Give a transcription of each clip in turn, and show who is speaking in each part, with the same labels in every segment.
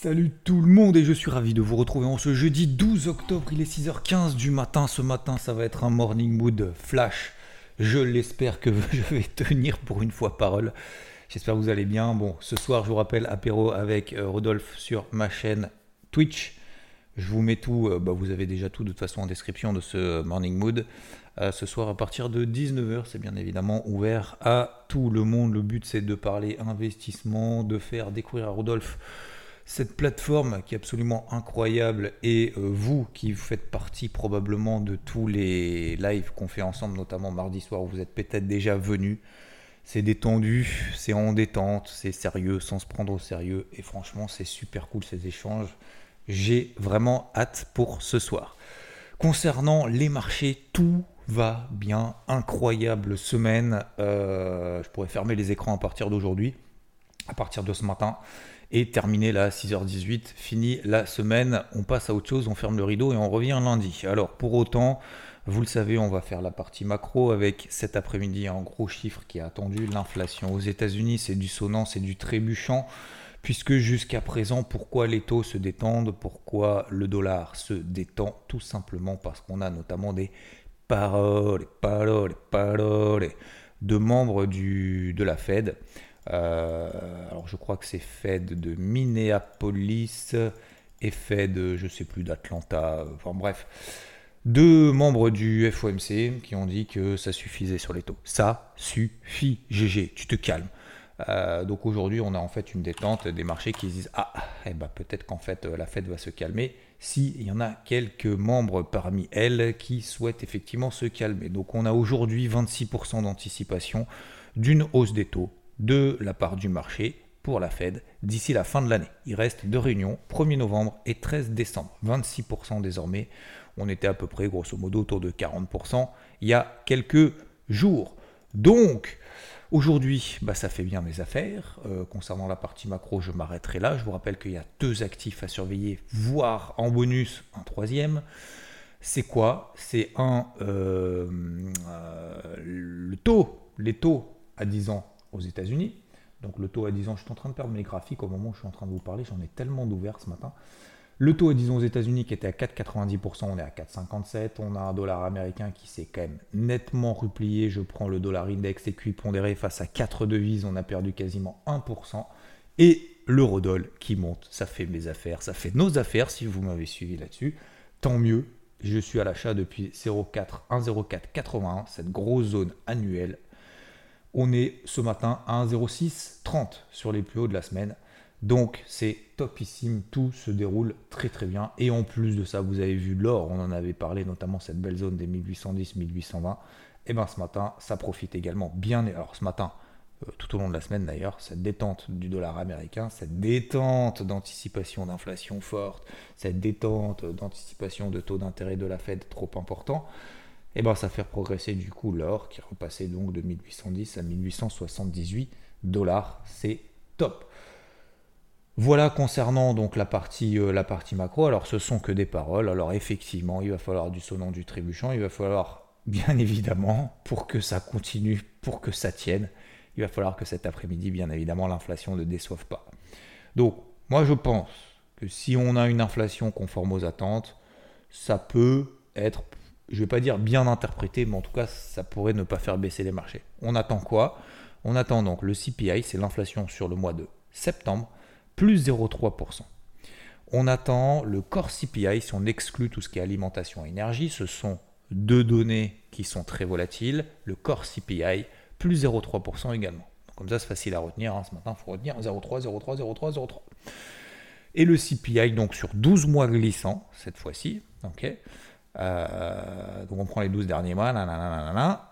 Speaker 1: Salut tout le monde et je suis ravi de vous retrouver en ce jeudi 12 octobre, il est 6h15 du matin. Ce matin, ça va être un morning mood flash. Je l'espère que je vais tenir pour une fois parole. J'espère que vous allez bien. Bon, ce soir, je vous rappelle, apéro avec euh, Rodolphe sur ma chaîne Twitch. Je vous mets tout, euh, bah, vous avez déjà tout de toute façon en description de ce Morning Mood. Euh, ce soir à partir de 19h, c'est bien évidemment ouvert à tout le monde. Le but c'est de parler investissement, de faire découvrir à Rodolphe cette plateforme qui est absolument incroyable et euh, vous qui faites partie probablement de tous les lives qu'on fait ensemble, notamment mardi soir où vous êtes peut-être déjà venus. C'est détendu, c'est en détente, c'est sérieux sans se prendre au sérieux et franchement c'est super cool ces échanges. J'ai vraiment hâte pour ce soir. Concernant les marchés, tout va bien. Incroyable semaine. Euh, je pourrais fermer les écrans à partir d'aujourd'hui, à partir de ce matin, et terminer là 6h18. Fini la semaine. On passe à autre chose, on ferme le rideau et on revient lundi. Alors pour autant, vous le savez, on va faire la partie macro avec cet après-midi un gros chiffre qui est attendu. L'inflation aux États-Unis, c'est du sonnant, c'est du trébuchant puisque jusqu'à présent, pourquoi les taux se détendent, pourquoi le dollar se détend? Tout simplement parce qu'on a notamment des paroles, paroles, paroles de membres de la Fed. Euh, alors je crois que c'est Fed de Minneapolis et Fed, je sais plus, d'Atlanta, enfin bref. Deux membres du FOMC qui ont dit que ça suffisait sur les taux. Ça suffit, GG, tu te calmes. Euh, donc aujourd'hui, on a en fait une détente des marchés qui disent Ah, eh ben, peut-être qu'en fait la Fed va se calmer s'il y en a quelques membres parmi elles qui souhaitent effectivement se calmer. Donc on a aujourd'hui 26% d'anticipation d'une hausse des taux de la part du marché pour la Fed d'ici la fin de l'année. Il reste deux réunions, 1er novembre et 13 décembre. 26% désormais. On était à peu près grosso modo autour de 40% il y a quelques jours. Donc, Aujourd'hui, bah, ça fait bien mes affaires. Euh, concernant la partie macro, je m'arrêterai là. Je vous rappelle qu'il y a deux actifs à surveiller, voire en bonus un troisième. C'est quoi? C'est un euh, euh, le taux, les taux à 10 ans aux États-Unis. Donc le taux à 10 ans, je suis en train de perdre mes graphiques au moment où je suis en train de vous parler, j'en ai tellement d'ouverts ce matin. Le taux, disons, aux États-Unis qui était à 4,90%, on est à 4,57. On a un dollar américain qui s'est quand même nettement replié. Je prends le dollar index équipondéré face à 4 devises, on a perdu quasiment 1%. Et l'eurodoll qui monte, ça fait mes affaires, ça fait nos affaires si vous m'avez suivi là-dessus. Tant mieux, je suis à l'achat depuis 1,0481, cette grosse zone annuelle. On est ce matin à 1,0630 sur les plus hauts de la semaine. Donc c'est topissime, tout se déroule très très bien. Et en plus de ça, vous avez vu l'or, on en avait parlé, notamment cette belle zone des 1810-1820. Et bien ce matin, ça profite également bien. Alors ce matin, euh, tout au long de la semaine d'ailleurs, cette détente du dollar américain, cette détente d'anticipation d'inflation forte, cette détente d'anticipation de taux d'intérêt de la Fed trop important, et ben ça fait progresser du coup l'or qui repassé donc de 1810 à 1878 dollars. C'est top. Voilà concernant donc la partie, euh, la partie macro. Alors ce sont que des paroles. Alors effectivement, il va falloir du sonnant, du trébuchant. Il va falloir bien évidemment, pour que ça continue, pour que ça tienne, il va falloir que cet après-midi, bien évidemment, l'inflation ne déçoive pas. Donc moi je pense que si on a une inflation conforme aux attentes, ça peut être, je ne vais pas dire bien interprété, mais en tout cas ça pourrait ne pas faire baisser les marchés. On attend quoi? On attend donc le CPI, c'est l'inflation sur le mois de septembre plus 0,3%. On attend le core CPI, si on exclut tout ce qui est alimentation et énergie, ce sont deux données qui sont très volatiles, le core CPI, plus 0,3% également. comme ça, c'est facile à retenir. Hein. Ce matin, il faut retenir 0,3, 0,3, 0,3, 0,3. Et le CPI, donc sur 12 mois glissants, cette fois-ci, ok euh, donc on prend les 12 derniers mois,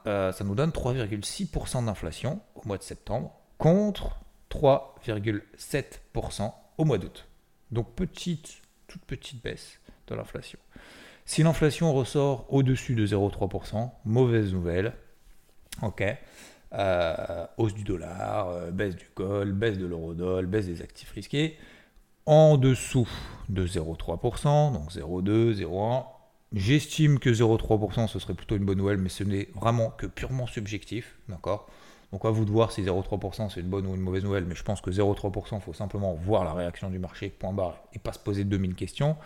Speaker 1: euh, ça nous donne 3,6% d'inflation au mois de septembre, contre 3,7% au mois d'août. Donc petite, toute petite baisse de l'inflation. Si l'inflation ressort au-dessus de 0,3%, mauvaise nouvelle. Ok. Euh, hausse du dollar, baisse du gold, baisse de l'eurodoll, baisse des actifs risqués. En dessous de 0,3%, donc 0,2, 0,1. J'estime que 0,3% ce serait plutôt une bonne nouvelle, mais ce n'est vraiment que purement subjectif. D'accord? Donc à vous de voir si 0,3% c'est une bonne ou une mauvaise nouvelle, mais je pense que 0,3%, il faut simplement voir la réaction du marché, point barre, et pas se poser 2000 questions.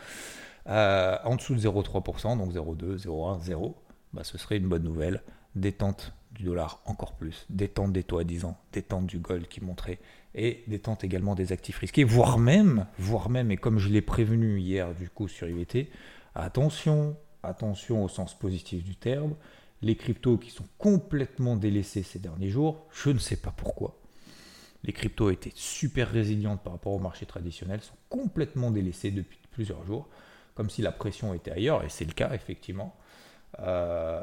Speaker 1: Euh, en dessous de 0,3%, donc 0,2, 0,1, 0, bah, ce serait une bonne nouvelle. Détente du dollar encore plus, détente des taux à 10 ans, détente du gold qui montrait, et détente également des actifs risqués, voire même, voire même, et comme je l'ai prévenu hier du coup sur IVT, attention, attention au sens positif du terme, les cryptos qui sont complètement délaissés ces derniers jours, je ne sais pas pourquoi. Les cryptos étaient super résilientes par rapport au marché traditionnel, sont complètement délaissés depuis plusieurs jours, comme si la pression était ailleurs, et c'est le cas effectivement. et euh,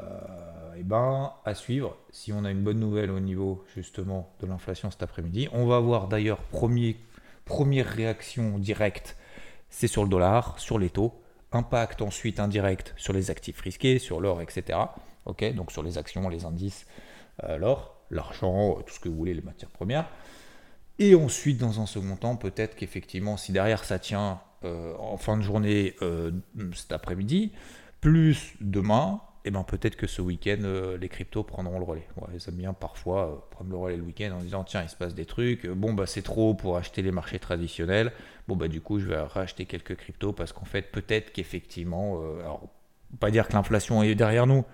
Speaker 1: eh ben, à suivre, si on a une bonne nouvelle au niveau justement de l'inflation cet après-midi, on va voir d'ailleurs première réaction directe, c'est sur le dollar, sur les taux, impact ensuite indirect sur les actifs risqués, sur l'or, etc donc sur les actions, les indices, euh, l'or, l'argent, euh, tout ce que vous voulez, les matières premières. Et ensuite, dans un second temps, peut-être qu'effectivement, si derrière ça tient euh, en fin de journée cet après-midi, plus demain, eh ben peut-être que ce week-end, les cryptos prendront le relais. ils aiment bien parfois prendre le relais le week-end en disant tiens, il se passe des trucs, bon bah c'est trop pour acheter les marchés traditionnels, bon bah du coup je vais racheter quelques cryptos parce qu'en fait peut-être qu'effectivement, alors pas dire que l'inflation est derrière nous,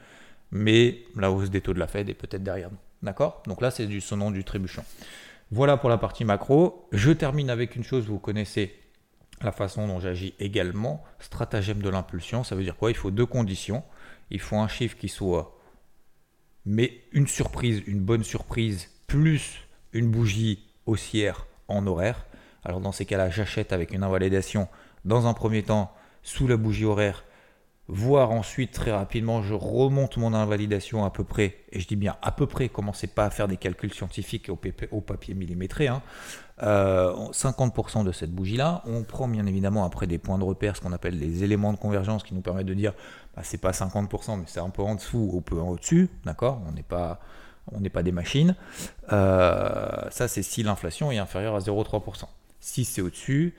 Speaker 1: mais la hausse des taux de la Fed est peut-être derrière nous. D'accord? Donc là, c'est du sonnant du trébuchant. Voilà pour la partie macro. Je termine avec une chose, vous connaissez la façon dont j'agis également. Stratagème de l'impulsion, ça veut dire quoi? Il faut deux conditions. Il faut un chiffre qui soit, mais une surprise, une bonne surprise, plus une bougie haussière en horaire. Alors dans ces cas-là, j'achète avec une invalidation dans un premier temps sous la bougie horaire Voir ensuite très rapidement, je remonte mon invalidation à peu près, et je dis bien à peu près, commencez pas à faire des calculs scientifiques au, papier millimétré, 50% hein. euh, de cette bougie-là, on prend bien évidemment après des points de repère, ce qu'on appelle les éléments de convergence qui nous permettent de dire, bah, c'est pas 50%, mais c'est un peu en dessous ou un peu au-dessus, d'accord? On n'est pas, on n'est pas des machines. Euh, ça, c'est si l'inflation est inférieure à 0,3%. Si c'est au-dessus,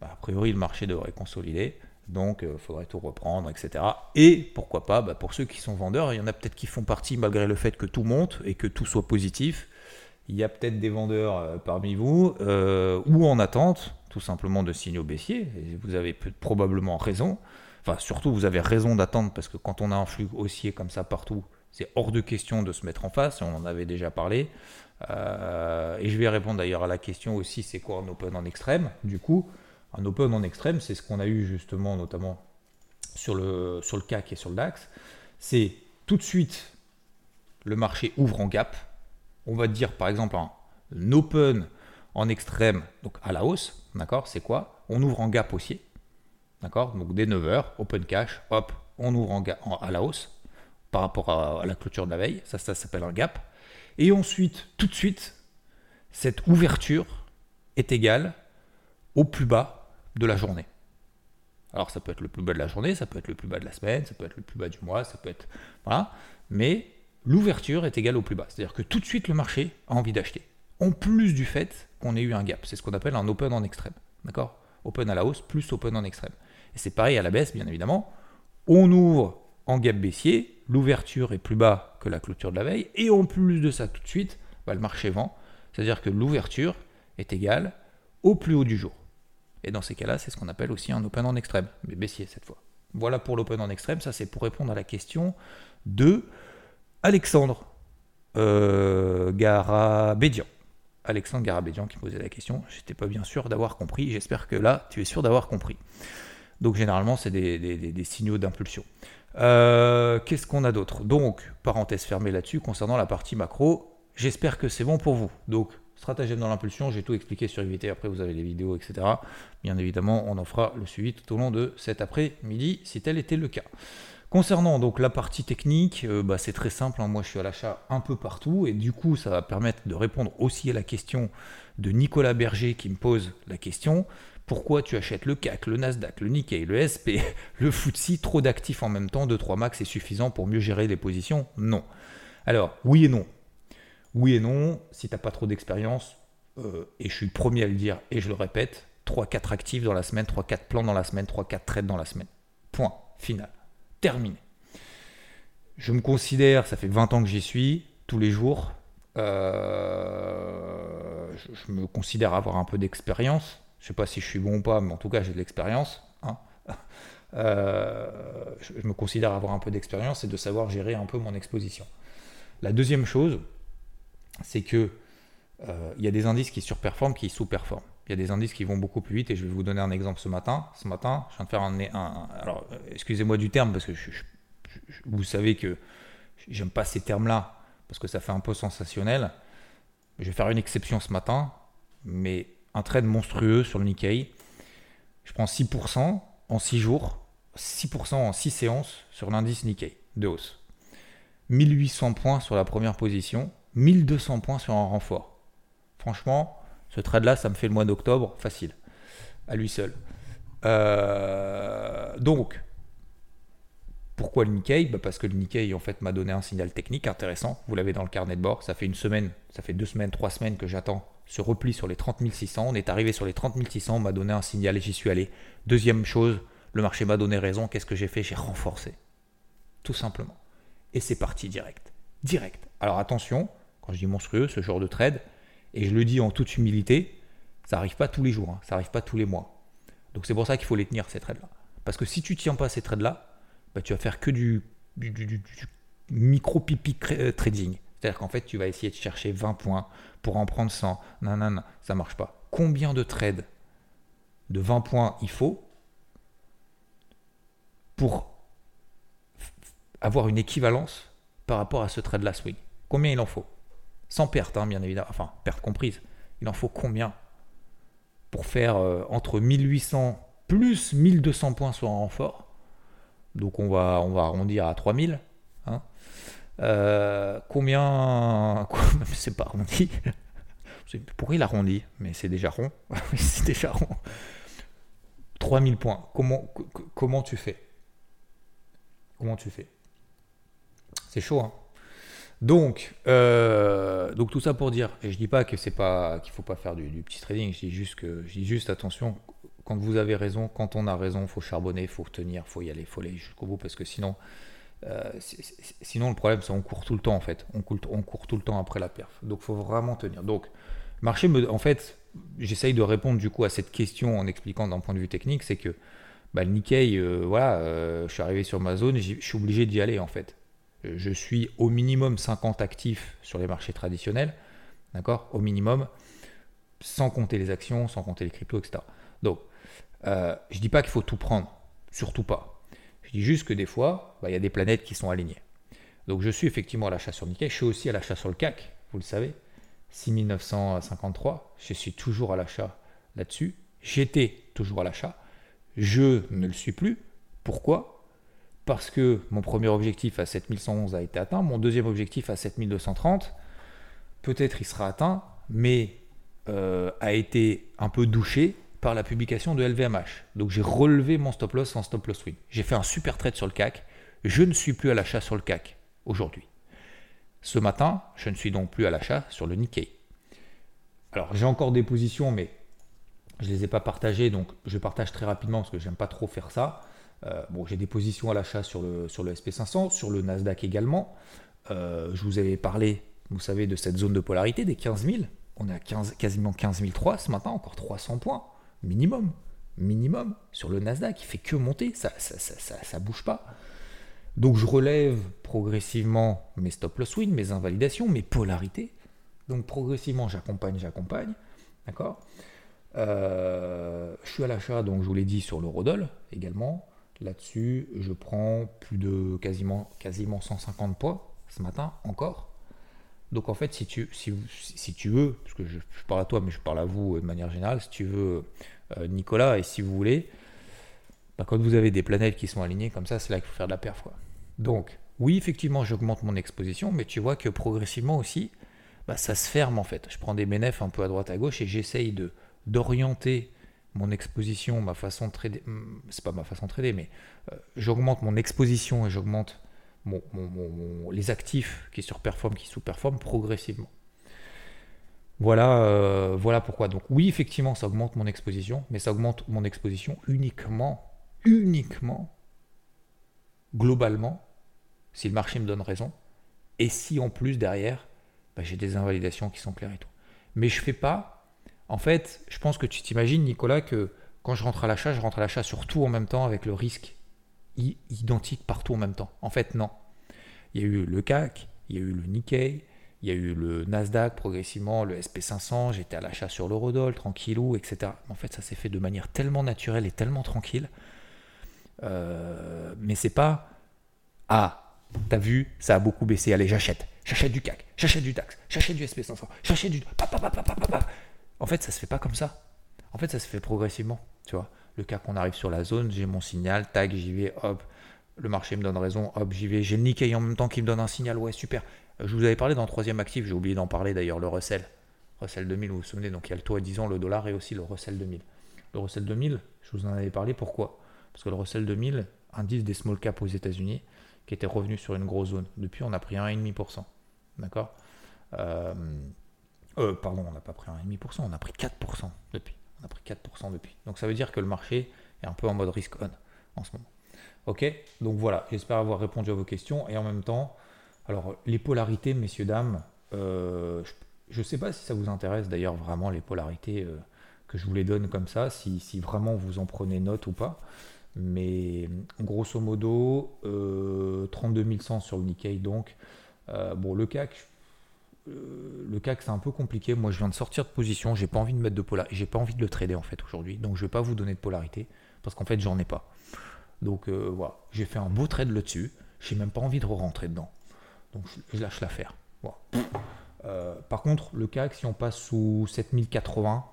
Speaker 1: bah, a priori, le marché devrait consolider. Donc, il euh, faudrait tout reprendre, etc. Et pourquoi pas, bah, pour ceux qui sont vendeurs, il y en a peut-être qui font partie malgré le fait que tout monte et que tout soit positif. Il y a peut-être des vendeurs euh, parmi vous euh, ou en attente, tout simplement, de signaux baissiers. Vous avez probablement raison. Enfin, surtout, vous avez raison d'attendre parce que quand on a un flux haussier comme ça partout, c'est hors de question de se mettre en face. On en avait déjà parlé. et je vais répondre d'ailleurs à la question aussi c'est quoi un open en extrême? Du coup, un open en extrême, c'est ce qu'on a eu justement notamment sur le, sur CAC et sur le DAX. C'est tout de suite le marché ouvre en gap. On va dire par exemple un, open en extrême, donc à la hausse, d'accord C'est quoi? On ouvre en gap haussier, d'accord Donc dès 9h, open cash, hop, on ouvre en, gap, à la hausse par rapport à, la clôture de la veille, ça, ça s'appelle un gap. Et ensuite, tout de suite, cette ouverture est égale au plus bas de la journée. Alors ça peut être le plus bas de la journée, ça peut être le plus bas de la semaine, ça peut être le plus bas du mois, ça peut être... Voilà. Mais l'ouverture est égale au plus bas. C'est-à-dire que tout de suite le marché a envie d'acheter. En plus du fait qu'on ait eu un gap. C'est ce qu'on appelle un open en extrême. D'accord? Open à la hausse plus open en extrême. Et c'est pareil à la baisse, bien évidemment. On ouvre en gap baissier, l'ouverture est plus bas que la clôture de la veille, et en plus de ça, tout de suite, bah, le marché vend. C'est-à-dire que l'ouverture est égale au plus haut du jour. Et dans ces cas-là, c'est ce qu'on appelle aussi un open en extrême, mais baissier cette fois. Voilà pour l'open en extrême, ça c'est pour répondre à la question de Alexandre euh, Garabédian. Alexandre Garabédian qui posait la question. J'étais pas bien sûr d'avoir compris. J'espère que là, tu es sûr d'avoir compris. Donc généralement, c'est des, signaux d'impulsion. Euh, qu'est-ce qu'on a d'autre? Donc, parenthèse fermée là-dessus, concernant la partie macro, j'espère que c'est bon pour vous. Donc, stratagème dans l'impulsion, j'ai tout expliqué sur IVT, après vous avez les vidéos, etc. Bien évidemment, on en fera le suivi tout au long de cet après-midi, si tel était le cas. Concernant donc la partie technique, euh, bah, c'est très simple. hein. Moi, je suis à l'achat un peu partout et du coup, ça va permettre de répondre aussi à la question de Nicolas Berger qui me pose la question pourquoi tu achètes le CAC, le Nasdaq, le Nikkei, le SP, le FTSE, trop d'actifs en même temps, 2-3 max est suffisant pour mieux gérer les positions? Non. Alors, oui et non. Oui et non, si tu n'as pas trop d'expérience, euh, et je suis le premier à le dire et je le répète, 3-4 actifs dans la semaine, 3-4 plans dans la semaine, 3-4 trades dans la semaine. Point. Final. Terminé. Je me considère, ça fait 20 ans que j'y suis, tous les jours. euh, je, je me considère avoir un peu d'expérience. Je sais pas si je suis bon ou pas, mais en tout cas j'ai de l'expérience. hein. Euh, je, je me considère avoir un peu d'expérience et de savoir gérer un peu mon exposition. La deuxième chose, c'est que euh, il y a des indices qui surperforment, qui sous-performent. Il y a des indices qui vont beaucoup plus vite et je vais vous donner un exemple ce matin. Ce matin, je viens de faire un. alors, euh, excusez-moi du terme parce que vous savez que j'aime pas ces termes-là parce que ça fait un peu sensationnel. Je vais faire une exception ce matin, mais un trade monstrueux sur le Nikkei. Je prends 6% en 6 jours, 6% en 6 séances sur l'indice Nikkei de hausse. 1800 points sur la première position, 1200 points sur un renfort. Franchement, ce trade-là, ça me fait le mois d'octobre facile, à lui seul. Euh, donc, pourquoi le Nikkei? Bah, Parce que le Nikkei, en fait, m'a donné un signal technique intéressant. Vous l'avez dans le carnet de bord. Ça fait une semaine, ça fait deux semaines, trois semaines que j'attends ce repli sur les 30 600. On est arrivé sur les 30 600, on m'a donné un signal et j'y suis allé. Deuxième chose, le marché m'a donné raison. Qu'est-ce que j'ai fait? J'ai renforcé. Tout simplement. Et c'est parti direct. Direct. Alors attention, je dis monstrueux, ce genre de trade, et je le dis en toute humilité, ça n'arrive pas tous les jours, hein, ça n'arrive pas tous les mois. Donc c'est pour ça qu'il faut les tenir, ces trades-là. Parce que si tu ne tiens pas ces trades-là, bah, tu vas faire que du, micro-pipi euh, trading. C'est-à-dire qu'en fait, tu vas essayer de chercher 20 points pour en prendre 100. Non, non, non, ça marche pas. Combien de trades de 20 points il faut pour avoir une équivalence par rapport à ce trade-là swing? Combien il en faut? Sans perte, hein, bien évidemment. Enfin, perte comprise. Il en faut combien pour faire euh, entre 1800 plus 1200 points sur un renfort? Donc on va, on va arrondir à 3000. hein. Euh, combien. C'est pas arrondi. Pourquoi il arrondit? Mais c'est déjà rond. C'est déjà rond. 3000 points. Comment, co- co- comment tu fais? Comment tu fais? C'est chaud, hein donc, euh, donc tout ça pour dire, et je dis pas que c'est pas qu'il faut pas faire du, petit trading, je dis juste que je dis juste attention, quand vous avez raison, quand on a raison, faut charbonner, faut tenir, faut y aller, faut aller jusqu'au bout parce que sinon, euh, sinon le problème c'est on court tout le temps en fait, on court, tout le temps après la perf. Donc faut vraiment tenir. Donc marché me, en fait, j'essaye de répondre du coup à cette question en expliquant d'un point de vue technique, c'est que bah, le Nikkei, euh, voilà, je suis arrivé sur ma zone, je suis obligé d'y aller en fait. Euh, Je suis au minimum 50 actifs sur les marchés traditionnels, d'accord Au minimum, sans compter les actions, sans compter les cryptos, etc. Donc, euh, je dis pas qu'il faut tout prendre, surtout pas. Je dis juste que des fois, bah, il y a des planètes qui sont alignées. Donc, je suis effectivement à l'achat sur je suis aussi à l'achat sur le CAC, vous le savez, 6953, je suis toujours à l'achat là-dessus. J'étais toujours à l'achat, je ne le suis plus. Pourquoi? Parce que mon premier objectif à 7111 a été atteint, mon deuxième objectif à 7230, peut-être il sera atteint, mais euh, a été un peu douché par la publication de LVMH. Donc j'ai relevé mon stop loss en stop loss win. J'ai fait un super trade sur le CAC. Je ne suis plus à l'achat sur le CAC aujourd'hui. Ce matin, je ne suis donc plus à l'achat sur le Nikkei. Alors j'ai encore des positions, mais je ne les ai pas partagées, donc je partage très rapidement parce que j'aime pas trop faire ça. Euh, bon, j'ai des positions à l'achat sur le, sur le SP500, sur le Nasdaq également. Euh, je vous avais parlé, vous savez, de cette zone de polarité des 15 000. On est à 15 quasiment 15 003 ce matin, encore 300 points minimum. Minimum sur le Nasdaq, il fait que monter, ça ça, ça, ça, bouge pas. Donc je relève progressivement mes stop loss win, mes invalidations, mes polarités. Donc progressivement j'accompagne, j'accompagne. D'accord Euh, Je suis à l'achat, donc je vous l'ai dit, sur l'eurodoll également. Là-dessus, je prends plus de quasiment, quasiment 150 points ce matin encore. Donc en fait, si tu, si, si tu veux, parce que je, parle à toi, mais je parle à vous de manière générale, si tu veux, euh, Nicolas, et si vous voulez, bah, quand vous avez des planètes qui sont alignées comme ça, c'est là qu'il faut faire de la perf. Donc, oui, effectivement, j'augmente mon exposition, mais tu vois que progressivement aussi, bah, ça se ferme en fait. Je prends des bénéfices un peu à droite à gauche et j'essaye de d'orienter mon exposition, ma façon de trader, c'est pas ma façon de trader, mais euh, j'augmente mon exposition et j'augmente les actifs qui surperforment, qui sous-performent progressivement. Voilà, euh, voilà pourquoi. Donc oui, effectivement, ça augmente mon exposition, mais ça augmente mon exposition uniquement, uniquement, globalement, si le marché me donne raison, et si en plus derrière, bah, j'ai des invalidations qui sont claires et tout. Mais je fais pas en fait, je pense que tu t'imagines, Nicolas, que quand je rentre à l'achat, je rentre à l'achat sur tout en même temps avec le risque identique partout en même temps. En fait, non. Il y a eu le CAC, il y a eu le Nikkei, il y a eu le Nasdaq progressivement, le SP500, j'étais à l'achat sur l'Eurodoll, tranquillou, etc. En fait, ça s'est fait de manière tellement naturelle et tellement tranquille. Euh, mais c'est pas Ah, t'as vu, ça a beaucoup baissé, allez, j'achète. J'achète du CAC, j'achète du DAX, j'achète du SP500, j'achète du. En fait, ça se fait pas comme ça. En fait, ça se fait progressivement. Tu vois, le cas qu'on arrive sur la zone, j'ai mon signal, tag, j'y vais, hop, le marché me donne raison, hop, j'y vais. J'ai le Nikkei en même temps qui me donne un signal, ouais, super. Euh, je vous avais parlé dans le troisième actif, j'ai oublié d'en parler d'ailleurs, le Russell. Russell 2000, vous vous souvenez, donc il y a le taux à 10 ans, le dollar et aussi le Russell 2000. Le Russell 2000, je vous en avais parlé, pourquoi? Parce que le Russell 2000, indice des small caps aux États-Unis, qui était revenu sur une grosse zone. Depuis, on a pris 1,5%. D'accord? Euh, euh, pardon, on n'a pas pris 1,5%, on a pris 4% depuis. On a pris 4% depuis. Donc ça veut dire que le marché est un peu en mode risk on en ce moment. Ok? Donc voilà, j'espère avoir répondu à vos questions. Et en même temps, alors les polarités, messieurs, dames, euh, je ne sais pas si ça vous intéresse d'ailleurs vraiment les polarités euh, que je vous les donne comme ça, si, vraiment vous en prenez note ou pas. Mais grosso modo, 32 100 sur le Nikkei donc. bon, le CAC, euh, le CAC c'est un peu compliqué. Moi je viens de sortir de position, j'ai pas envie de mettre de polarité, j'ai pas envie de le trader en fait aujourd'hui. Donc je vais pas vous donner de polarité parce qu'en fait j'en ai pas. Donc euh, voilà, j'ai fait un beau trade là-dessus. J'ai même pas envie de rentrer dedans. Donc je, lâche l'affaire. Euh, par contre, le CAC, si on passe sous 7080,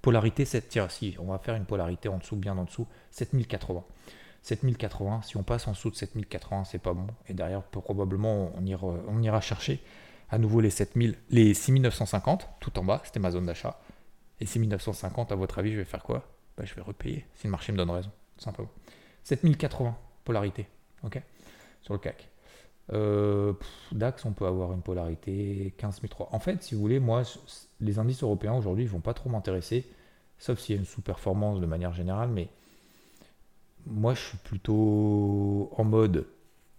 Speaker 1: polarité 7, tiens, si on va faire une polarité en dessous, bien en dessous, 7080. 7080, si on passe en dessous de 7080, c'est pas bon. Et derrière, probablement, on ira chercher à nouveau les 7000, les 6950 tout en bas, c'était ma zone d'achat. Et 6950, à votre avis, je vais faire quoi? Bah, Je vais repayer si le marché me donne raison, tout simplement. 7080, polarité, ok? Sur le CAC. Euh, DAX, on peut avoir une polarité 15003. En fait, si vous voulez, moi, les indices européens aujourd'hui, ils vont pas trop m'intéresser, sauf s'il y a une sous-performance de manière générale, mais moi, je suis plutôt en mode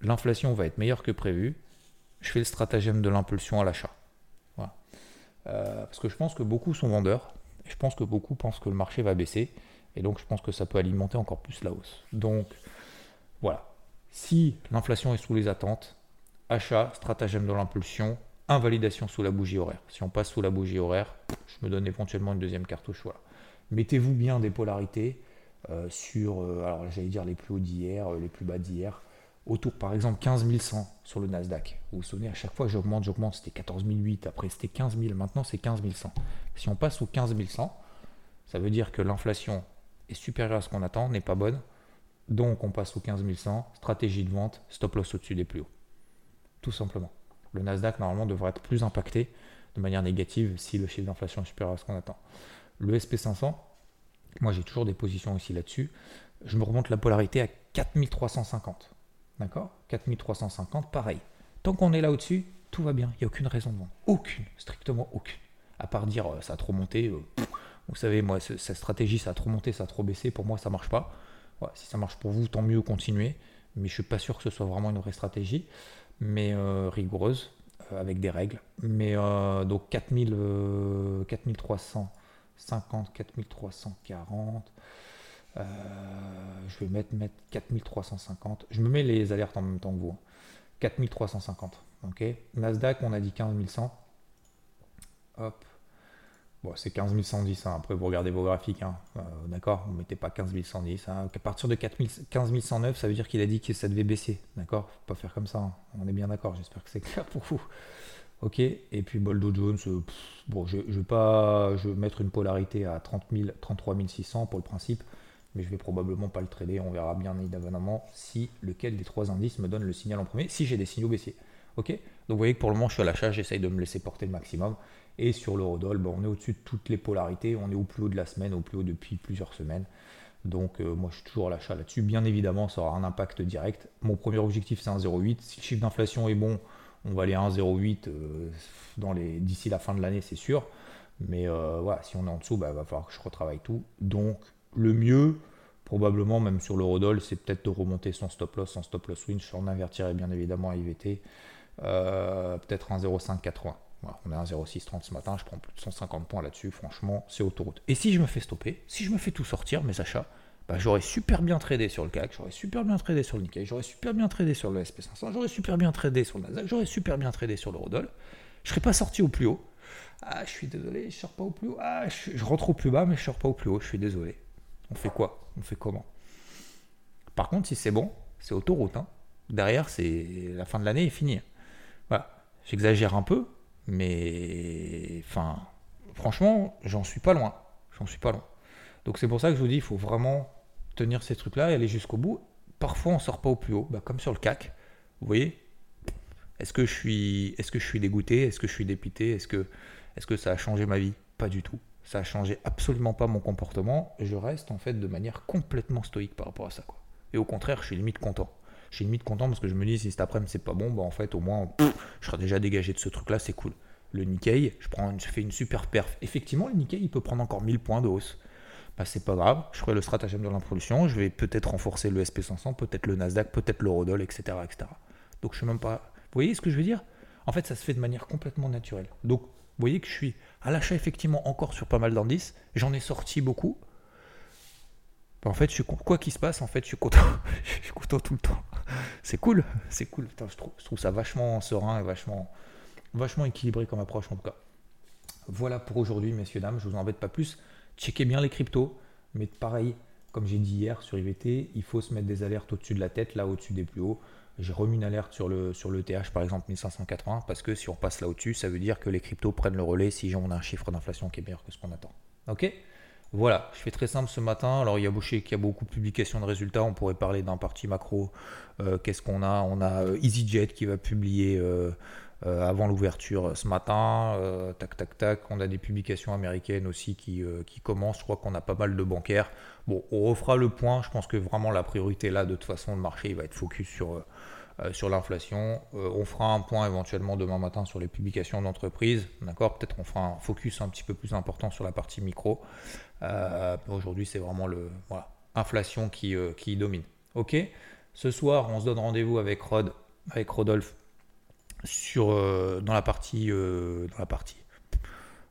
Speaker 1: l'inflation va être meilleure que prévu je fais le stratagème de l'impulsion à l'achat. Euh, parce que je pense que beaucoup sont vendeurs, je pense que beaucoup pensent que le marché va baisser, et donc je pense que ça peut alimenter encore plus la hausse. Donc voilà, si l'inflation est sous les attentes, achat, stratagème de l'impulsion, invalidation sous la bougie horaire. Si on passe sous la bougie horaire, je me donne éventuellement une deuxième cartouche. Voilà. Mettez-vous bien des polarités euh, sur, euh, alors j'allais dire les plus hauts d'hier, les plus bas d'hier autour, par exemple, 15 100 sur le Nasdaq. Vous vous souvenez, à chaque fois j'augmente, j'augmente, c'était 14 008, après c'était 15 000, maintenant c'est 15 100. Si on passe au 15 100, ça veut dire que l'inflation est supérieure à ce qu'on attend, n'est pas bonne. Donc on passe au 15 100, stratégie de vente, stop loss au-dessus des plus hauts. Tout simplement. Le Nasdaq normalement devrait être plus impacté de manière négative si le chiffre d'inflation est supérieur à ce qu'on attend. Le SP500, moi j'ai toujours des positions aussi là-dessus. Je me remonte la polarité à 4350. D'accord 4350, pareil. Tant qu'on est là au-dessus, tout va bien. Il n'y a aucune raison de vendre. Aucune, strictement aucune. À part dire euh, ça a trop monté. Euh, vous savez, moi, cette stratégie, ça a trop monté, ça a trop baissé. Pour moi, ça marche pas. si ça marche pour vous, tant mieux, continuez. Mais je suis pas sûr que ce soit vraiment une vraie stratégie, mais euh, rigoureuse, avec des règles. Mais donc 4000, 4350, 4340. Euh, je vais mettre, mettre 4350. Je me mets les alertes en même temps que vous. 4350. Ok. Nasdaq, on a dit 15100. Hop. Bon, c'est 15110. Hein. Après, vous regardez vos graphiques. Hein. Euh, d'accord Vous ne mettez pas 15110. Hein. À partir de 15109, ça veut dire qu'il a dit que ça devait baisser. D'accord Faut pas faire comme ça. Hein. On est bien d'accord. J'espère que c'est clair pour vous. Ok. Et puis, Boldo Jones. Euh, bon, je, je, vais pas je mettre une polarité à 30 000, 33 600 pour le principe mais je vais probablement pas le trader. On verra bien évidemment si lequel des trois indices me donne le signal en premier, si j'ai des signaux baissiers. Ok? Donc vous voyez que pour le moment je suis à l'achat, j'essaye de me laisser porter le maximum. Et sur l'eurodoll, ben, on est au-dessus de toutes les polarités, on est au plus haut de la semaine, au plus haut depuis plusieurs semaines. Donc euh, moi je suis toujours à l'achat là-dessus. Bien évidemment, ça aura un impact direct. Mon premier objectif c'est 1,08. Si le chiffre d'inflation est bon, on va aller à 1,08 euh, d'ici la fin de l'année, c'est sûr. Mais euh, voilà, si on est en dessous, il bah, va falloir que je retravaille tout. Donc le mieux, probablement même sur l'eurodoll, c'est peut-être de remonter son stop loss, son stop loss win. Je en avertirai bien évidemment à IVT. peut-être 1,0580. on est à 1,0630 ce matin, je prends plus de 150 points là-dessus, franchement, c'est autoroute. Et si je me fais stopper, si je me fais tout sortir, mes achats, bah, j'aurais super bien tradé sur le CAC, j'aurais super bien tradé sur le Nikkei, j'aurais super bien tradé sur le SP500, j'aurais super bien tradé sur le Nasdaq, j'aurais super bien tradé sur l'eurodoll. Je serais pas sorti au plus haut. Ah, je suis désolé, je sors pas au plus haut. Ah, je, rentre au plus bas, mais je sors pas au plus haut. Je suis désolé. On fait quoi? On fait comment? Par contre, si c'est bon, c'est autoroute. Hein. Derrière, c'est la fin de l'année est finie. J'exagère un peu, mais enfin, franchement, j'en suis pas loin. J'en suis pas loin. Donc c'est pour ça que je vous dis, il faut vraiment tenir ces trucs-là et aller jusqu'au bout. Parfois, on sort pas au plus haut, bah, comme sur le CAC. Vous voyez? Est-ce que je suis, dégoûté? Est-ce que je suis dépité? Est-ce que ça a changé ma vie? Pas du tout. Ça a changé absolument pas mon comportement. Je reste en fait de manière complètement stoïque par rapport à ça. Quoi. Et au contraire, je suis limite content. Je suis limite content parce que je me dis si cet après-midi c'est pas bon, bah en fait au moins je serai déjà dégagé de ce truc-là, c'est cool. Le Nikkei, je, prends je fais une super perf. Effectivement, le Nikkei il peut prendre encore 1000 points de hausse bah, c'est pas grave, je ferai le stratagème de l'introduction, je vais peut-être renforcer le SP500, peut-être le Nasdaq, peut-être l'Eurodoll, etc., etc. Donc je suis même pas. Vous voyez ce que je veux dire? En fait, ça se fait de manière complètement naturelle. Donc, vous voyez que je suis à l'achat effectivement encore sur pas mal d'indices, j'en ai sorti beaucoup. Bah, en fait, je suis quoi qu'il se passe, en fait, je suis content. je suis content tout le temps. C'est cool, c'est cool. je, trouve, ça vachement serein et vachement, vachement équilibré comme approche en tout cas. Voilà pour aujourd'hui, messieurs, dames. Je vous embête pas plus checkez bien les cryptos, mais pareil, comme j'ai dit hier sur IVT, il faut se mettre des alertes au-dessus de la tête, là au-dessus des plus hauts. J'ai remis une alerte sur le, sur le TH par exemple 1580 parce que si on passe là au-dessus, ça veut dire que les cryptos prennent le relais si on a un chiffre d'inflation qui est meilleur que ce qu'on attend. Ok? Voilà, je fais très simple ce matin. Alors il y a, a beaucoup de publications de résultats. On pourrait parler d'un parti macro. Euh, qu'est-ce qu'on a? On a euh, EasyJet qui va publier. Euh, euh, avant l'ouverture euh, ce matin. Euh, tac, tac, tac. On a des publications américaines aussi qui, qui commencent. Je crois qu'on a pas mal de bancaires. Bon, on refera le point. Je pense que vraiment la priorité là, de toute façon, le marché il va être focus sur, sur l'inflation. on fera un point éventuellement demain matin sur les publications d'entreprise. D'accord? Peut-être on fera un focus un petit peu plus important sur la partie micro. Aujourd'hui, c'est vraiment le inflation qui, qui domine. Ok? Ce soir, on se donne rendez-vous avec Rod, avec Rodolphe sur, euh, dans, la partie, euh, dans la partie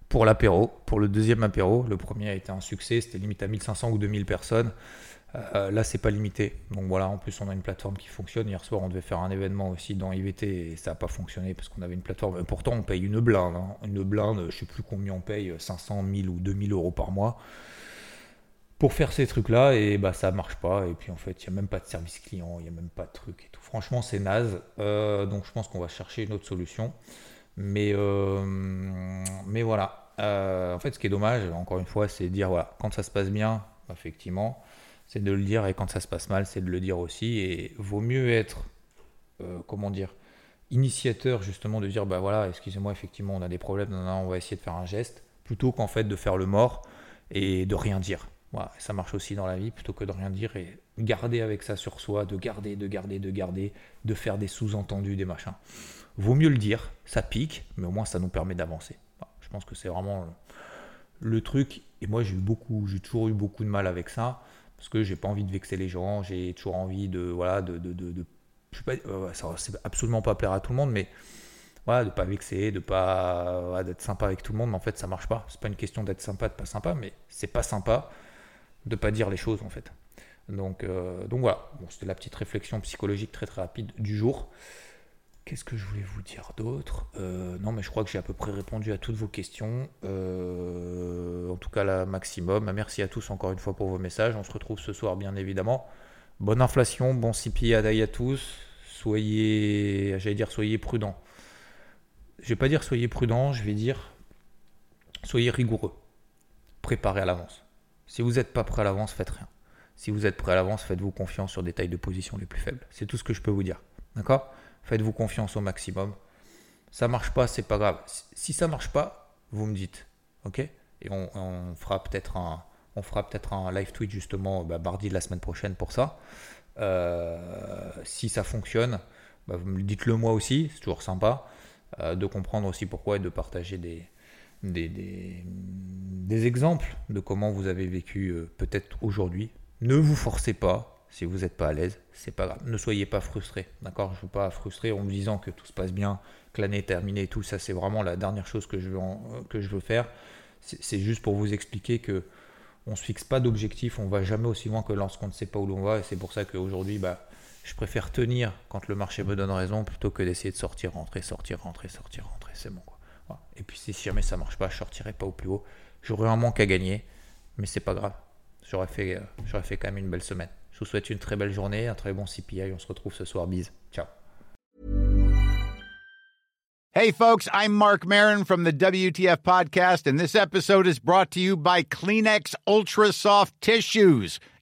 Speaker 1: pour l'apéro, pour le deuxième apéro. Le premier a été un succès, c'était limite à 1500 ou 2000 personnes. Euh, là, c'est pas limité. Donc voilà, en plus, on a une plateforme qui fonctionne. Hier soir, on devait faire un événement aussi dans IVT et ça n'a pas fonctionné parce qu'on avait une plateforme. Pourtant, on paye une blinde. Hein. Une blinde, je sais plus combien on paye, 500, 1000 ou 2000 euros par mois pour faire ces trucs-là et bah ça marche pas. Et puis en fait, il n'y a même pas de service client, il n'y a même pas de truc et tout. Franchement, c'est naze. Euh, donc je pense qu'on va chercher une autre solution. Mais, euh, mais voilà. Euh, en fait, ce qui est dommage, encore une fois, c'est dire voilà, quand ça se passe bien, effectivement, c'est de le dire, et quand ça se passe mal, c'est de le dire aussi. Et vaut mieux être, comment dire, initiateur justement de dire bah voilà, excusez-moi, effectivement, on a des problèmes, on va essayer de faire un geste, plutôt qu'en fait de faire le mort et de rien dire ça marche aussi dans la vie, plutôt que de rien dire et garder avec ça sur soi, de garder, de garder, de garder, de faire des sous-entendus, des machins. Vaut mieux le dire, ça pique, mais au moins ça nous permet d'avancer. je pense que c'est vraiment le truc. Et moi, j'ai eu beaucoup, j'ai toujours eu beaucoup de mal avec ça, parce que j'ai pas envie de vexer les gens, j'ai toujours envie de, voilà, de, de, de, je sais pas, c'est absolument pas plaire à tout le monde, mais voilà, de pas vexer, de pas d'être sympa avec tout le monde. Mais en fait, ça marche pas. C'est pas une question d'être sympa, de pas sympa, mais c'est pas sympa de pas dire les choses en fait. Donc, euh, voilà, c'était la petite réflexion psychologique très très rapide du jour. Qu'est-ce que je voulais vous dire d'autre? Euh, Non, mais je crois que j'ai à peu près répondu à toutes vos questions. Euh, en tout cas, la maximum. Merci à tous encore une fois pour vos messages. On se retrouve ce soir, bien évidemment. Bonne inflation, bon CPI à tous. Soyez, j'allais dire, soyez prudents. Je vais pas dire soyez prudents, je vais dire soyez rigoureux. Préparez à l'avance. Si vous n'êtes pas prêt à l'avance, faites rien. Si vous êtes prêt à l'avance, faites-vous confiance sur des tailles de position les plus faibles. C'est tout ce que je peux vous dire. D'accord? Faites-vous confiance au maximum. Ça marche pas, c'est pas grave. Si ça marche pas, vous me dites. Ok? Et on, fera peut-être un, on fera peut-être un live tweet justement bah, mardi de la semaine prochaine pour ça. Euh, si ça fonctionne, bah, dites-le moi aussi, c'est toujours sympa euh, de comprendre aussi pourquoi et de partager des, des, exemples de comment vous avez vécu euh, peut-être aujourd'hui. Ne vous forcez pas si vous n'êtes pas à l'aise, c'est pas grave. Ne soyez pas frustré, d'accord? Je ne veux pas frustrer en me disant que tout se passe bien, que l'année est terminée et tout. Ça, c'est vraiment la dernière chose que je veux, que je veux faire. C'est juste pour vous expliquer que on se fixe pas d'objectif, on va jamais aussi loin que lorsqu'on ne sait pas où l'on va. Et c'est pour ça qu'aujourd'hui, bah, je préfère tenir quand le marché me donne raison plutôt que d'essayer de sortir, rentrer, sortir, rentrer, sortir, rentrer. C'est bon quoi. Et puis si jamais ça marche pas, je sortirai pas au plus haut. J'aurai un manque à gagner, mais c'est pas grave. J'aurais fait, euh, j'aurais fait quand même une belle semaine. Je vous souhaite une très belle journée, un très bon CPI. On se retrouve ce soir. Bise. Ciao.
Speaker 2: Hey, folks, I'm Mark Marin from the WTF Podcast, and this episode is brought to you by Kleenex Ultra Soft Tissues